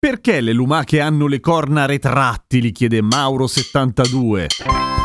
Perché le lumache hanno le corna retrattili? chiede Mauro72.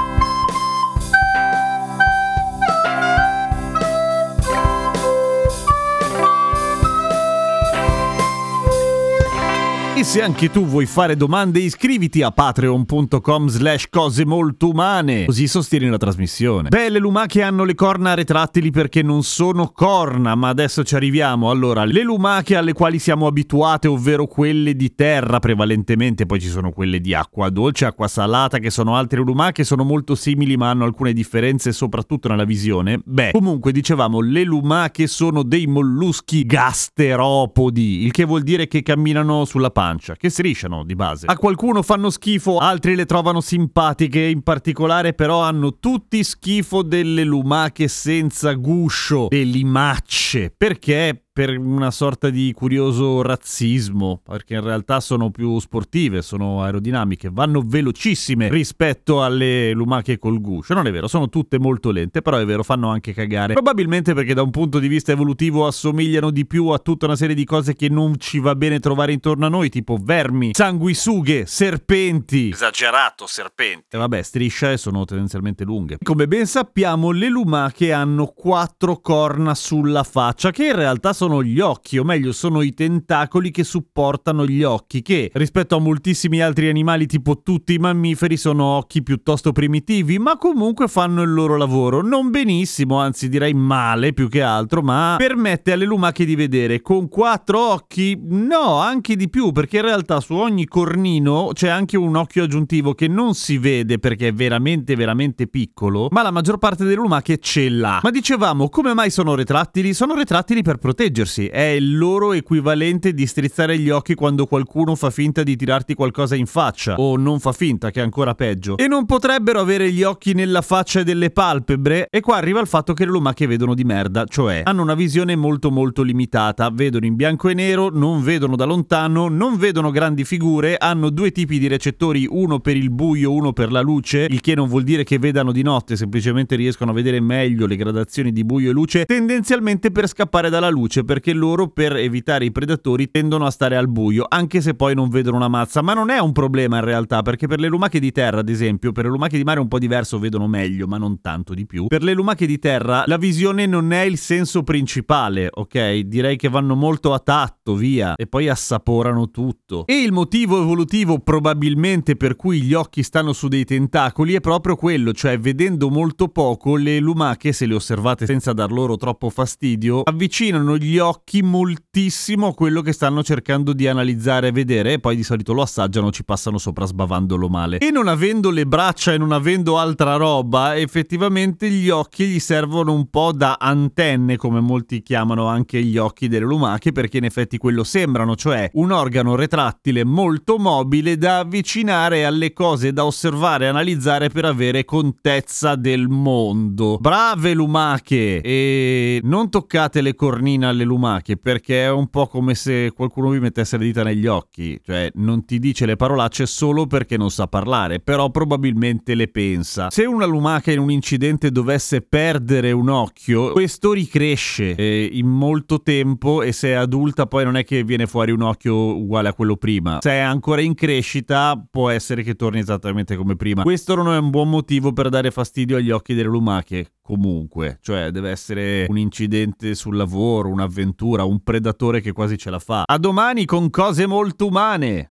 E se anche tu vuoi fare domande iscriviti a patreon.com slash cose molto umane, così sostieni la trasmissione. Beh, le lumache hanno le corna retrattili perché non sono corna, ma adesso ci arriviamo. Allora, le lumache alle quali siamo abituate, ovvero quelle di terra prevalentemente, poi ci sono quelle di acqua dolce, acqua salata, che sono altre lumache, sono molto simili ma hanno alcune differenze soprattutto nella visione. Beh, comunque dicevamo, le lumache sono dei molluschi gasteropodi, il che vuol dire che camminano sulla pancia pancia, che strisciano di base. A qualcuno fanno schifo, altri le trovano simpatiche, in particolare però hanno tutti schifo delle lumache senza guscio, le limacce, perché per una sorta di curioso razzismo, perché in realtà sono più sportive, sono aerodinamiche, vanno velocissime rispetto alle lumache col guscio. Non è vero, sono tutte molto lente, però è vero, fanno anche cagare. Probabilmente perché da un punto di vista evolutivo assomigliano di più a tutta una serie di cose che non ci va bene trovare intorno a noi, tipo vermi, sanguisughe, serpenti. Esagerato, serpenti. E vabbè, strisce sono tendenzialmente lunghe. Come ben sappiamo, le lumache hanno quattro corna sulla faccia, che in realtà sono sono gli occhi, o meglio sono i tentacoli che supportano gli occhi, che rispetto a moltissimi altri animali tipo tutti i mammiferi sono occhi piuttosto primitivi, ma comunque fanno il loro lavoro, non benissimo, anzi direi male più che altro, ma permette alle lumache di vedere con quattro occhi, no, anche di più, perché in realtà su ogni cornino c'è anche un occhio aggiuntivo che non si vede perché è veramente veramente piccolo, ma la maggior parte delle lumache ce l'ha. Ma dicevamo, come mai sono retrattili? Sono retrattili per proteggere proteggersi, è il loro equivalente di strizzare gli occhi quando qualcuno fa finta di tirarti qualcosa in faccia, o non fa finta, che è ancora peggio. E non potrebbero avere gli occhi nella faccia delle palpebre, e qua arriva il fatto che le lumache vedono di merda, cioè hanno una visione molto molto limitata, vedono in bianco e nero, non vedono da lontano, non vedono grandi figure, hanno due tipi di recettori, uno per il buio, uno per la luce, il che non vuol dire che vedano di notte, semplicemente riescono a vedere meglio le gradazioni di buio e luce, tendenzialmente per scappare dalla luce, perché loro per evitare i predatori tendono a stare al buio, anche se poi non vedono una mazza, ma non è un problema in realtà, perché per le lumache di terra, ad esempio, per le lumache di mare è un po' diverso, vedono meglio, ma non tanto di più. Per le lumache di terra la visione non è il senso principale, ok? Direi che vanno molto a tatto, via, e poi assaporano tutto. E il motivo evolutivo probabilmente per cui gli occhi stanno su dei tentacoli è proprio quello, cioè vedendo molto poco le lumache, se le osservate senza dar loro troppo fastidio, avvicinano gli gli occhi moltissimo quello che stanno cercando di analizzare e vedere e poi di solito lo assaggiano, ci passano sopra sbavandolo male. E non avendo le braccia e non avendo altra roba, effettivamente gli occhi gli servono un po' da antenne, come molti chiamano anche gli occhi delle lumache, perché in effetti quello sembrano, cioè un organo retrattile molto mobile da avvicinare alle cose da osservare e analizzare per avere contezza del mondo. Brave lumache! E non toccate le cornine alle le lumache perché è un po' come se qualcuno vi mettesse le dita negli occhi, cioè non ti dice le parolacce solo perché non sa parlare, però probabilmente le pensa. Se una lumaca in un incidente dovesse perdere un occhio, questo ricresce eh, in molto tempo e se è adulta poi non è che viene fuori un occhio uguale a quello prima. Se è ancora in crescita può essere che torni esattamente come prima. Questo non è un buon motivo per dare fastidio agli occhi delle lumache comunque, cioè deve essere un incidente sul lavoro, un'avventura, un predatore che quasi ce la fa. A domani con cose molto umane.